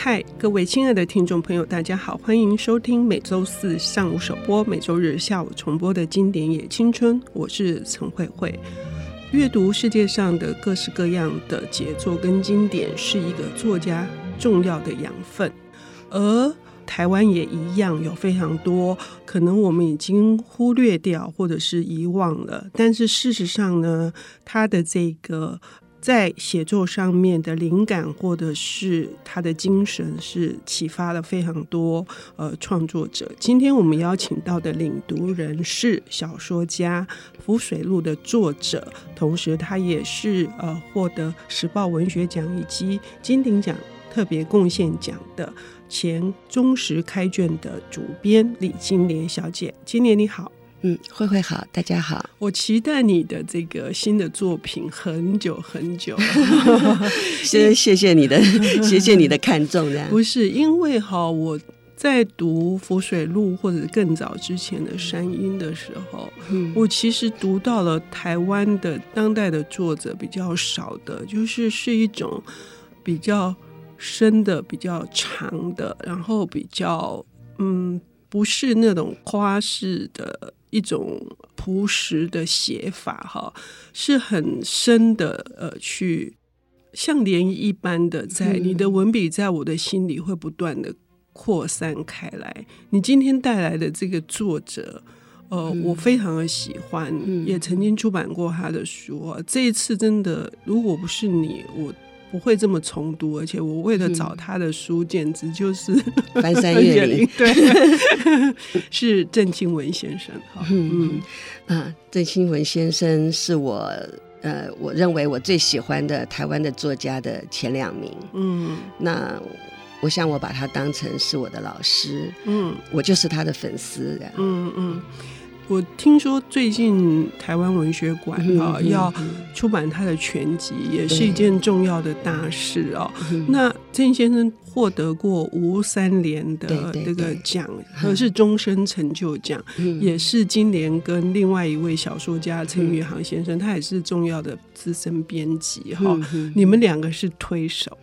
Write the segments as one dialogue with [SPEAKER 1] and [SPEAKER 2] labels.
[SPEAKER 1] 嗨，各位亲爱的听众朋友，大家好，欢迎收听每周四上午首播、每周日下午重播的经典也青春。我是陈慧慧。阅读世界上的各式各样的杰作跟经典，是一个作家重要的养分。而台湾也一样，有非常多可能我们已经忽略掉或者是遗忘了，但是事实上呢，他的这个。在写作上面的灵感，或者是他的精神，是启发了非常多呃创作者。今天我们邀请到的领读人是小说家《浮水路》的作者，同时他也是呃获得时报文学奖以及金鼎奖特别贡献奖的前中时开卷的主编李金莲小姐。金莲你好。
[SPEAKER 2] 嗯，慧慧好，大家好。
[SPEAKER 1] 我期待你的这个新的作品很久很久。
[SPEAKER 2] 先 谢谢你的，谢谢你的看重。这样
[SPEAKER 1] 不是因为哈，我在读《浮水路》或者更早之前的《山阴》的时候，嗯，我其实读到了台湾的当代的作者比较少的，就是是一种比较深的、比较长的，然后比较嗯，不是那种夸式的。一种朴实的写法，哈，是很深的，呃，去像涟漪一般的，在你的文笔在我的心里会不断的扩散开来。你今天带来的这个作者，呃，我非常的喜欢，也曾经出版过他的书。这一次真的，如果不是你，我。不会这么重读，而且我为了找他的书，嗯、简直就是
[SPEAKER 2] 翻山越岭。
[SPEAKER 1] 对，是郑清文先生。
[SPEAKER 2] 嗯嗯啊，郑清文先生是我呃，我认为我最喜欢的台湾的作家的前两名。嗯，那我想我把他当成是我的老师。嗯，我就是他的粉丝。
[SPEAKER 1] 嗯嗯。我听说最近台湾文学馆啊要出版他的全集，也是一件重要的大事哦。那郑先生获得过吴三连的这个奖，和是终身成就奖，也是今年跟另外一位小说家陈宇航先生，他也是重要的资深编辑哈。你们两个是推手。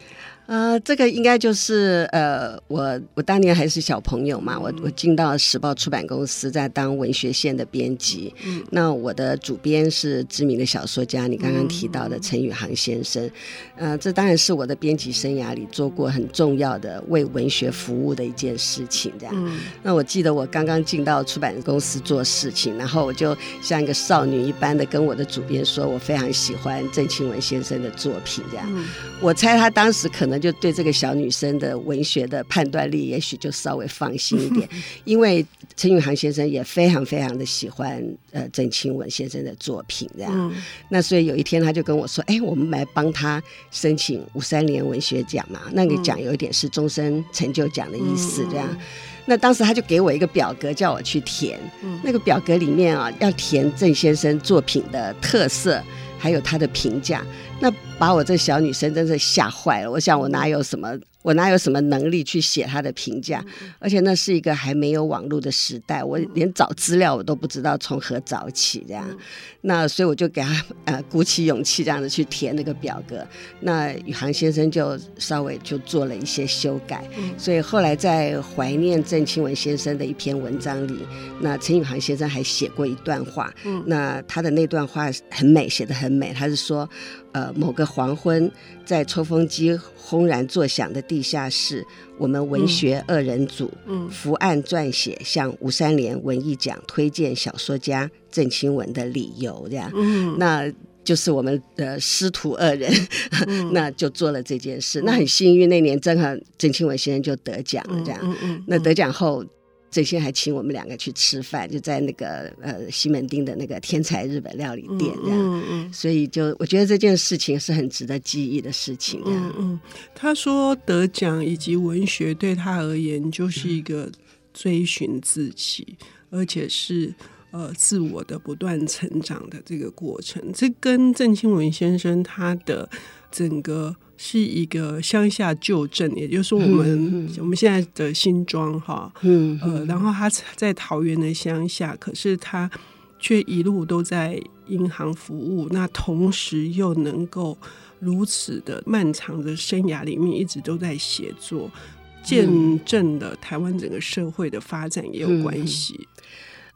[SPEAKER 2] 呃，这个应该就是呃，我我当年还是小朋友嘛，我我进到时报出版公司，在当文学线的编辑。嗯，那我的主编是知名的小说家，你刚刚提到的陈宇航先生。呃，这当然是我的编辑生涯里做过很重要的为文学服务的一件事情。这样，嗯，那我记得我刚刚进到出版公司做事情，然后我就像一个少女一般的跟我的主编说，我非常喜欢郑清文先生的作品。这样，嗯，我猜他当时可能。就对这个小女生的文学的判断力，也许就稍微放心一点，因为陈宇航先生也非常非常的喜欢呃郑清文先生的作品，这样。嗯、那所以有一天他就跟我说：“哎，我们来帮他申请五三年文学奖嘛，那个奖有一点是终身成就奖的意思，这样。嗯”那当时他就给我一个表格，叫我去填。嗯、那个表格里面啊，要填郑先生作品的特色，还有他的评价。那把我这小女生真是吓坏了。我想我哪有什么。我哪有什么能力去写他的评价？而且那是一个还没有网络的时代，我连找资料我都不知道从何找起。这样，那所以我就给他呃鼓起勇气，这样子去填那个表格。那宇航先生就稍微就做了一些修改。所以后来在怀念郑清文先生的一篇文章里，那陈宇航先生还写过一段话。那他的那段话很美，写的很美。他是说，呃，某个黄昏，在抽风机轰然作响的地下室，我们文学二人组，嗯，伏案撰写向吴三连文艺奖推荐小说家郑清文的理由，这样，嗯，那就是我们的师徒二人，嗯、那就做了这件事。嗯、那很幸运，那年正好郑清文先生就得奖了，这样，嗯嗯嗯、那得奖后。最先还请我们两个去吃饭，就在那个呃西门町的那个天才日本料理店这样，嗯嗯、所以就我觉得这件事情是很值得记忆的事情。嗯嗯，
[SPEAKER 1] 他说得奖以及文学对他而言就是一个追寻自己，嗯、而且是呃自我的不断成长的这个过程。这跟郑清文先生他的整个。是一个乡下旧镇，也就是说我们、嗯、我们现在的新庄哈，嗯，呃，然后他在桃园的乡下，可是他却一路都在银行服务，那同时又能够如此的漫长的生涯里面，一直都在写作，见证了台湾整个社会的发展也有关系。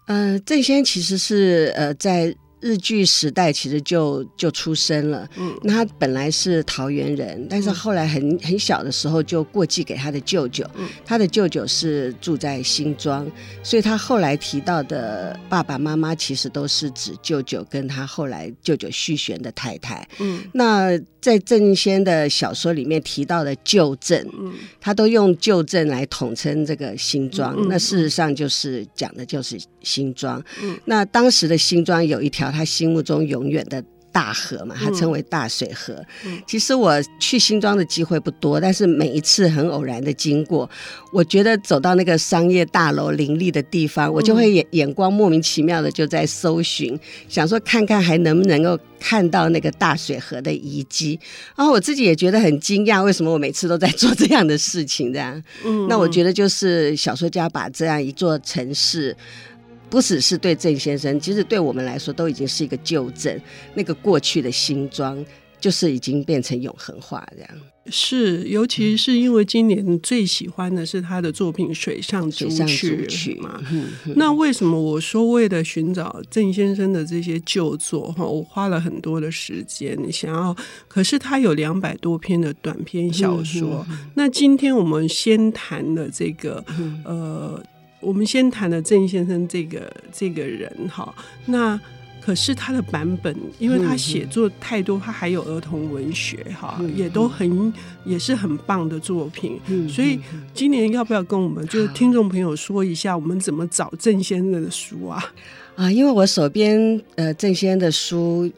[SPEAKER 2] 嗯，呃，郑先其实是呃在。日据时代其实就就出生了，嗯，那他本来是桃园人，但是后来很很小的时候就过继给他的舅舅，嗯，他的舅舅是住在新庄，所以他后来提到的爸爸妈妈其实都是指舅舅跟他后来舅舅续弦的太太，嗯，那在郑先的小说里面提到的旧镇，嗯，他都用旧镇来统称这个新庄，嗯，那事实上就是讲的就是新庄，嗯，那当时的新庄有一条。他心目中永远的大河嘛，它称为大水河。嗯、其实我去新庄的机会不多，但是每一次很偶然的经过，我觉得走到那个商业大楼林立的地方，我就会眼眼光莫名其妙的就在搜寻，嗯、想说看看还能不能够看到那个大水河的遗迹。然后我自己也觉得很惊讶，为什么我每次都在做这样的事情？这样，嗯，那我觉得就是小说家把这样一座城市。不只是对郑先生，其实对我们来说都已经是一个旧镇，那个过去的新装，就是已经变成永恒化这样。
[SPEAKER 1] 是，尤其是因为今年最喜欢的是他的作品《水上竹曲》嘛。嗯嗯、那为什么我说为了寻找郑先生的这些旧作哈，我花了很多的时间想要，可是他有两百多篇的短篇小说。那今天我们先谈的这个，嗯、呃。我们先谈了郑先生这个这个人哈，那可是他的版本，因为他写作太多，他还有儿童文学哈，也都很也是很棒的作品。所以今年要不要跟我们就是听众朋友说一下，我们怎么找郑先生的书啊？
[SPEAKER 2] 啊，因为我手边呃郑先生的书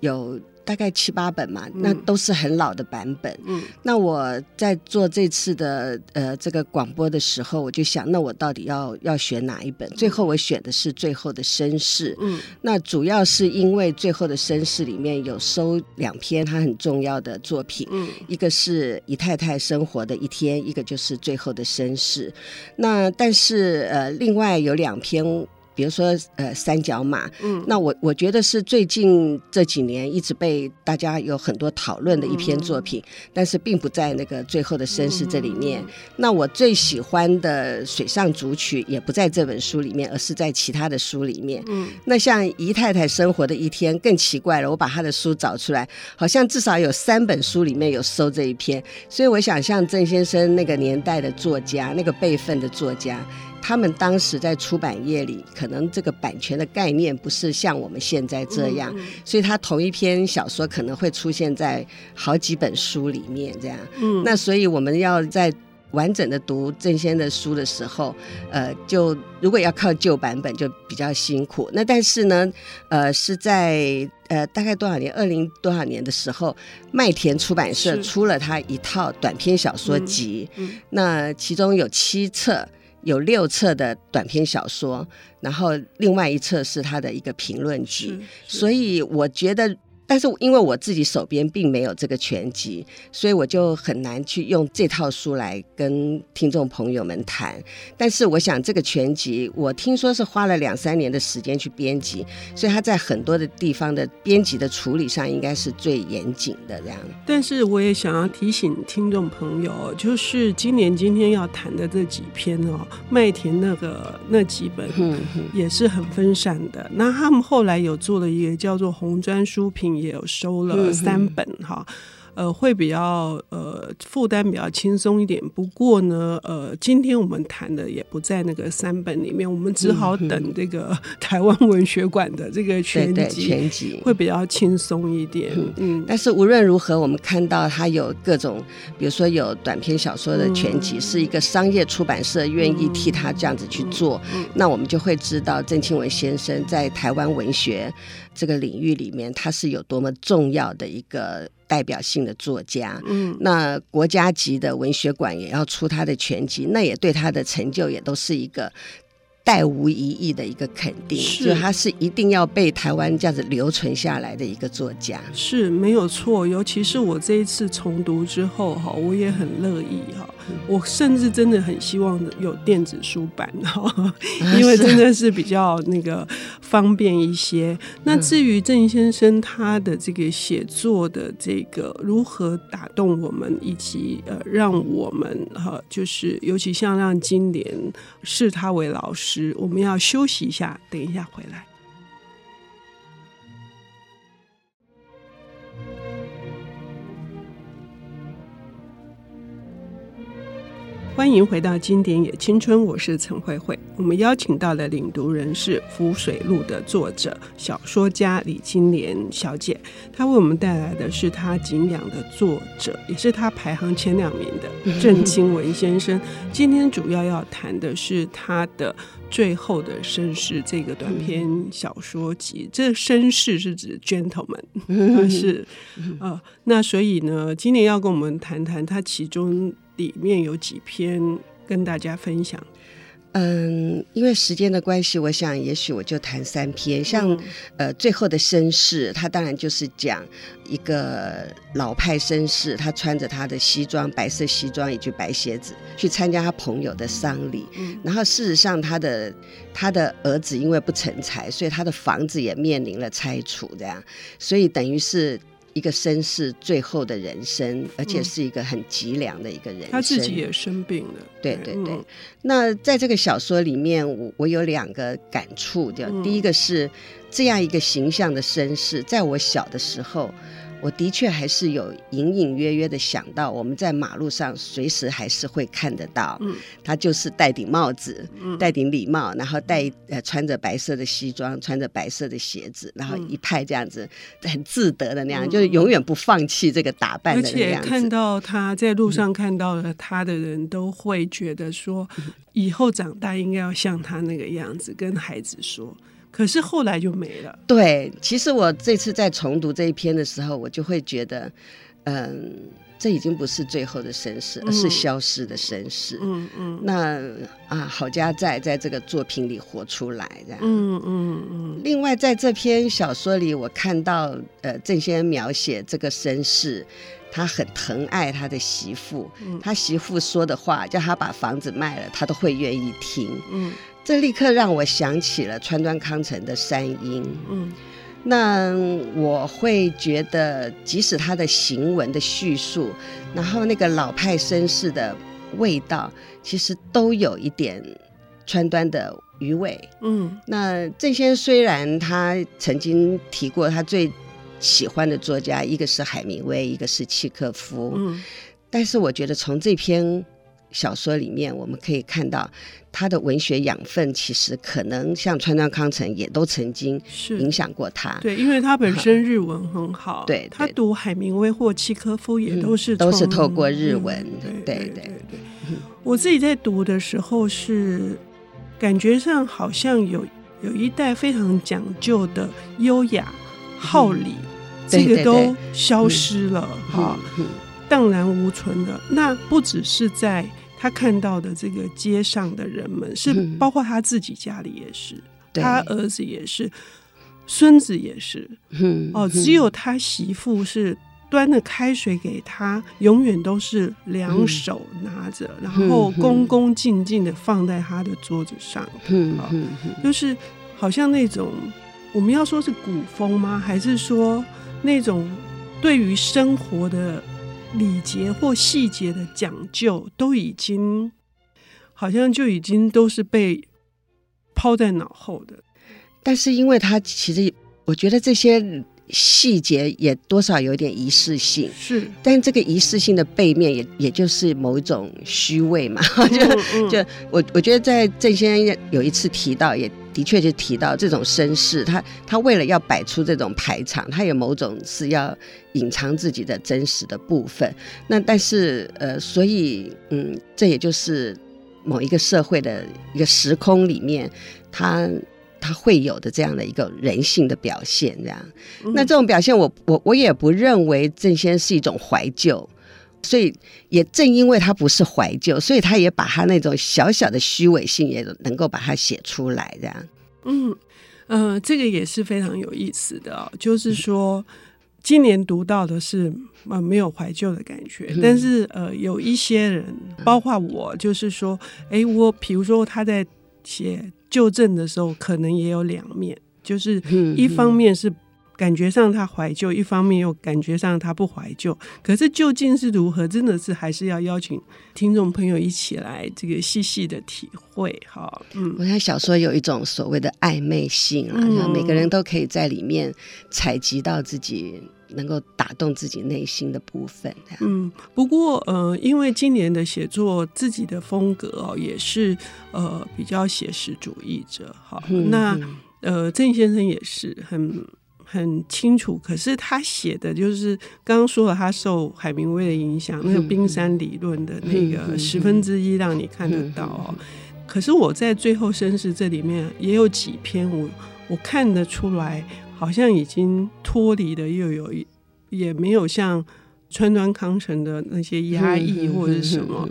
[SPEAKER 2] 有。大概七八本嘛，那都是很老的版本。嗯，那我在做这次的呃这个广播的时候，我就想，那我到底要要选哪一本？最后我选的是《最后的绅士》。嗯，那主要是因为《最后的绅士》里面有收两篇他很重要的作品，嗯，一个是姨太太生活的一天，一个就是《最后的绅士》。那但是呃，另外有两篇。比如说，呃，三角马，嗯，那我我觉得是最近这几年一直被大家有很多讨论的一篇作品，嗯、但是并不在那个最后的绅士这里面。嗯、那我最喜欢的水上组曲也不在这本书里面，而是在其他的书里面。嗯，那像姨太太生活的一天更奇怪了，我把她的书找出来，好像至少有三本书里面有收这一篇，所以我想像郑先生那个年代的作家，那个辈分的作家。他们当时在出版业里，可能这个版权的概念不是像我们现在这样，嗯嗯、所以他同一篇小说可能会出现在好几本书里面，这样。嗯，那所以我们要在完整的读郑先的书的时候，呃，就如果要靠旧版本就比较辛苦。那但是呢，呃，是在呃大概多少年，二零多少年的时候，麦田出版社出了他一套短篇小说集，嗯嗯、那其中有七册。有六册的短篇小说，然后另外一册是他的一个评论集，所以我觉得。但是因为我自己手边并没有这个全集，所以我就很难去用这套书来跟听众朋友们谈。但是我想这个全集，我听说是花了两三年的时间去编辑，所以他在很多的地方的编辑的处理上应该是最严谨的这样。
[SPEAKER 1] 但是我也想要提醒听众朋友，就是今年今天要谈的这几篇哦，麦田那个那几本也是很分散的。嗯、那他们后来有做了一个叫做红砖书评。也有收了三本哈。嗯呃，会比较呃负担比较轻松一点。不过呢，呃，今天我们谈的也不在那个三本里面，我们只好等这个 台湾文学馆的这个全集，全集会比较轻松一点。嗯，嗯，
[SPEAKER 2] 但是无论如何，我们看到它有各种，比如说有短篇小说的全集，嗯、是一个商业出版社愿意替他这样子去做，那我们就会知道郑清文先生在台湾文学这个领域里面，他是有多么重要的一个。代表性的作家，嗯，那国家级的文学馆也要出他的全集，那也对他的成就也都是一个带无疑义的一个肯定，是就他是一定要被台湾这样子留存下来的一个作家，
[SPEAKER 1] 是没有错。尤其是我这一次重读之后，哈，我也很乐意哈。我甚至真的很希望有电子书版哈，因为真的是比较那个方便一些。那至于郑先生他的这个写作的这个如何打动我们，以及呃让我们哈，就是尤其像让金莲视他为老师，我们要休息一下，等一下回来。欢迎回到《经典也青春》，我是陈慧慧。我们邀请到的领读人是《浮水路》的作者、小说家李金莲小姐。她为我们带来的是她敬仰的作者，也是她排行前两名的郑清文先生。今天主要要谈的是他的《最后的绅士》这个短篇小说集。这绅士是指 gentleman，是呃，那所以呢，今年要跟我们谈谈他其中。里面有几篇跟大家分享。
[SPEAKER 2] 嗯，因为时间的关系，我想也许我就谈三篇。像、嗯、呃，最后的绅士，他当然就是讲一个老派绅士，他穿着他的西装，白色西装以及白鞋子，去参加他朋友的丧礼。嗯、然后事实上，他的他的儿子因为不成才，所以他的房子也面临了拆除，这样，所以等于是。一个绅士最后的人生，而且是一个很脊梁的一个人生。
[SPEAKER 1] 他自己也生病了。
[SPEAKER 2] 对对对。嗯、那在这个小说里面，我我有两个感触，就第一个是这样一个形象的绅士，在我小的时候。我的确还是有隐隐约约的想到，我们在马路上随时还是会看得到，嗯，他就是戴顶帽子，嗯，戴顶礼帽，然后戴呃穿着白色的西装，穿着白色的鞋子，然后一派这样子很自得的那样，嗯，就是永远不放弃这个打扮的那样子。
[SPEAKER 1] 而且看到他在路上看到了他的人都会觉得说，以后长大应该要像他那个样子，跟孩子说。可是后来就没了。
[SPEAKER 2] 对，其实我这次在重读这一篇的时候，我就会觉得，嗯，这已经不是最后的绅士，而是消失的绅士。嗯嗯。那啊，郝家在在这个作品里活出来，这样。嗯嗯嗯。另外，在这篇小说里，我看到呃，郑先生描写这个绅士，他很疼爱他的媳妇，嗯、他媳妇说的话，叫他把房子卖了，他都会愿意听。嗯。这立刻让我想起了川端康成的《山鹰》。嗯，那我会觉得，即使他的行文的叙述，然后那个老派绅士的味道，其实都有一点川端的余味。嗯，那这些虽然他曾经提过他最喜欢的作家，一个是海明威，一个是契诃夫。嗯，但是我觉得从这篇。小说里面我们可以看到他的文学养分，其实可能像川端康成也都曾经影响过他。
[SPEAKER 1] 对，因为他本身日文很好。
[SPEAKER 2] 嗯、对，
[SPEAKER 1] 他读海明威或契科夫也都是、嗯、
[SPEAKER 2] 都是透过日文。嗯、对对
[SPEAKER 1] 对。我自己在读的时候是感觉上好像有有一代非常讲究的优雅好礼，嗯、这个都消失了哈。荡然无存的，那不只是在他看到的这个街上的人们，是包括他自己家里也是，嗯、他儿子也是，孙子也是，嗯、哦，只有他媳妇是端着开水给他，永远都是两手拿着，嗯、然后恭恭敬敬的放在他的桌子上，嗯，哦、就是好像那种我们要说是古风吗？还是说那种对于生活的？礼节或细节的讲究都已经，好像就已经都是被抛在脑后的。
[SPEAKER 2] 但是，因为他其实，我觉得这些细节也多少有点仪式性。
[SPEAKER 1] 是，
[SPEAKER 2] 但这个仪式性的背面也，也也就是某一种虚伪嘛。就、就我，我觉得在郑先生有一次提到也。的确，就提到这种绅士，他他为了要摆出这种排场，他有某种是要隐藏自己的真实的部分。那但是呃，所以嗯，这也就是某一个社会的一个时空里面，他他会有的这样的一个人性的表现。这样，那这种表现我，我我也不认为郑先是一种怀旧。所以也正因为他不是怀旧，所以他也把他那种小小的虚伪性也能够把它写出来，这样。
[SPEAKER 1] 嗯，呃，这个也是非常有意思的哦。就是说，今年读到的是呃没有怀旧的感觉，嗯、但是呃有一些人，包括我，就是说，哎，我比如说他在写旧症的时候，可能也有两面，就是一方面是。感觉上他怀旧，一方面又感觉上他不怀旧。可是究竟是如何，真的是还是要邀请听众朋友一起来这个细细的体会哈。嗯，
[SPEAKER 2] 我想小说有一种所谓的暧昧性啊，嗯、每个人都可以在里面采集到自己能够打动自己内心的部分。
[SPEAKER 1] 嗯，不过呃，因为今年的写作自己的风格哦，也是呃比较写实主义者哈。嗯、那呃，郑先生也是很。很清楚，可是他写的就是刚刚说了，他受海明威的影响，那个冰山理论的那个十分之一，让你看得到哦。可是我在最后绅士这里面也有几篇我，我我看得出来，好像已经脱离的又有一，也没有像川端康成的那些压抑或者什么。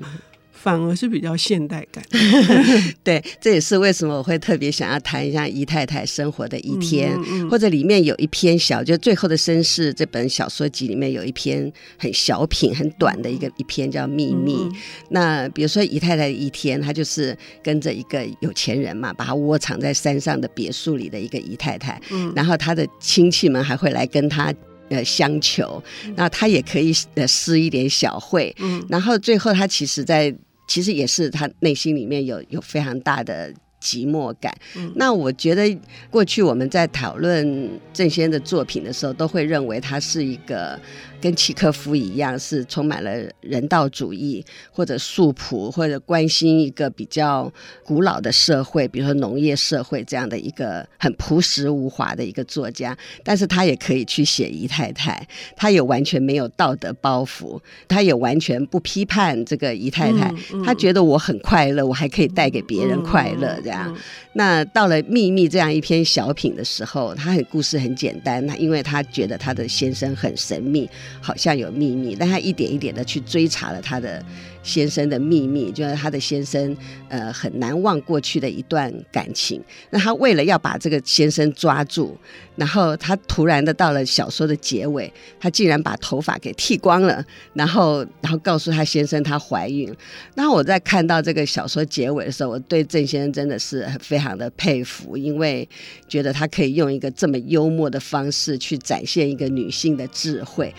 [SPEAKER 1] 反而是比较现代感，
[SPEAKER 2] 对，这也是为什么我会特别想要谈一下姨太太生活的一天，嗯嗯、或者里面有一篇小，就最后的绅士这本小说集里面有一篇很小品、很短的一个一篇叫《秘密》。嗯、那比如说姨太太的一天，她就是跟着一个有钱人嘛，把她窝藏在山上的别墅里的一个姨太太，嗯、然后她的亲戚们还会来跟她。呃，相求，那他也可以呃施一点小惠，嗯，然后最后他其实在，在其实也是他内心里面有有非常大的寂寞感。嗯，那我觉得过去我们在讨论郑先的作品的时候，都会认为他是一个。跟契诃夫一样，是充满了人道主义，或者素朴，或者关心一个比较古老的社会，比如说农业社会这样的一个很朴实无华的一个作家。但是他也可以去写姨太太，他也完全没有道德包袱，他也完全不批判这个姨太太。嗯嗯、他觉得我很快乐，我还可以带给别人快乐，这样。那到了《秘密》这样一篇小品的时候，他很故事很简单，那因为他觉得他的先生很神秘。好像有秘密，但他一点一点的去追查了他的先生的秘密，就是他的先生呃很难忘过去的一段感情。那他为了要把这个先生抓住，然后他突然的到了小说的结尾，他竟然把头发给剃光了，然后然后告诉他先生她怀孕。然后我在看到这个小说结尾的时候，我对郑先生真的是非常的佩服，因为觉得他可以用一个这么幽默的方式去展现一个女性的智慧。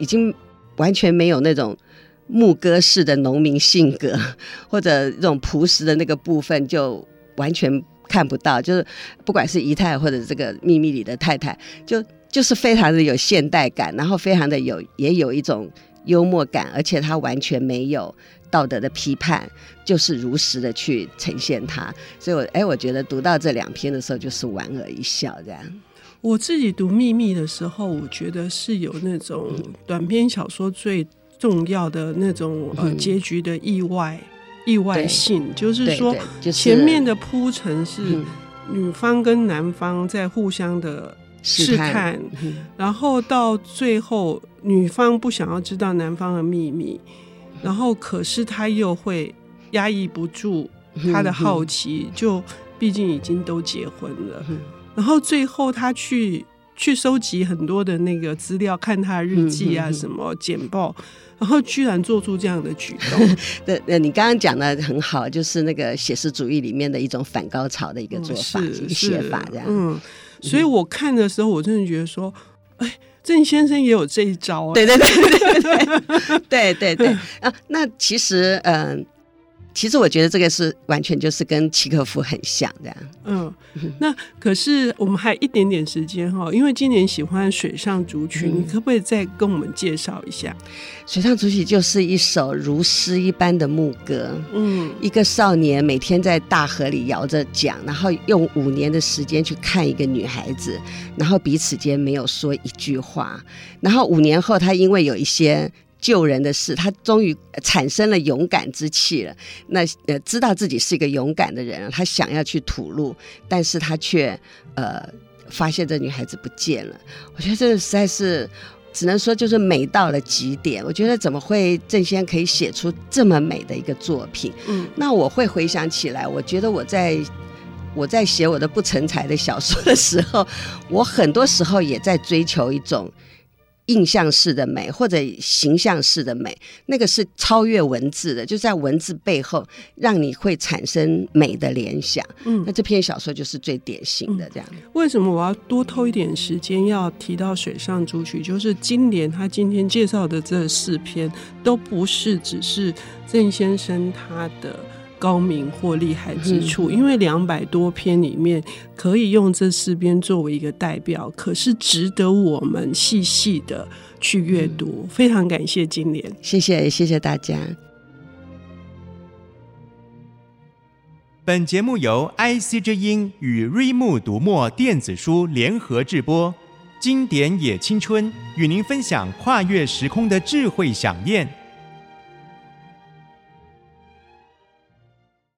[SPEAKER 2] 已经完全没有那种牧歌式的农民性格，或者这种朴实的那个部分，就完全看不到。就是不管是姨太或者这个秘密里的太太，就就是非常的有现代感，然后非常的有也有一种幽默感，而且他完全没有道德的批判，就是如实的去呈现它。所以我，我哎，我觉得读到这两篇的时候，就是莞尔一笑这样。
[SPEAKER 1] 我自己读《秘密》的时候，我觉得是有那种短篇小说最重要的那种呃结局的意外意外性，就是说前面的铺陈是女方跟男方在互相的试探，然后到最后女方不想要知道男方的秘密，然后可是她又会压抑不住她的好奇，就毕竟已经都结婚了。然后最后他去去收集很多的那个资料，看他日记啊，什么简报，然后居然做出这样的举动。
[SPEAKER 2] 对，呃，你刚刚讲的很好，就是那个写实主义里面的一种反高潮的一个做法、写法这样。
[SPEAKER 1] 嗯，所以我看的时候，我真的觉得说，哎，郑先生也有这一招。
[SPEAKER 2] 对对对对对 对对对啊！那其实嗯。其实我觉得这个是完全就是跟契诃夫很像这样。
[SPEAKER 1] 嗯，那可是我们还一点点时间哈，因为今年喜欢《水上竹曲》，嗯，你可不可以再跟我们介绍一下？
[SPEAKER 2] 《水上竹曲》就是一首如诗一般的牧歌。嗯，一个少年每天在大河里摇着桨，然后用五年的时间去看一个女孩子，然后彼此间没有说一句话，然后五年后他因为有一些。救人的事，他终于产生了勇敢之气了。那呃，知道自己是一个勇敢的人，他想要去吐露，但是他却呃发现这女孩子不见了。我觉得这实在是只能说就是美到了极点。我觉得怎么会郑先可以写出这么美的一个作品？嗯，那我会回想起来，我觉得我在我在写我的不成才的小说的时候，我很多时候也在追求一种。印象式的美或者形象式的美，那个是超越文字的，就在文字背后让你会产生美的联想。嗯，那这篇小说就是最典型的这样。
[SPEAKER 1] 为什么我要多偷一点时间要提到《水上组曲》？就是金莲他今天介绍的这四篇，都不是只是郑先生他的。高明或厉害之处，因为两百多篇里面可以用这四篇作为一个代表，可是值得我们细细的去阅读。非常感谢金莲，
[SPEAKER 2] 谢谢谢谢大家。
[SPEAKER 3] 本节目由 IC 之音与瑞木读墨电子书联合制播，经典也青春与您分享跨越时空的智慧饗宴。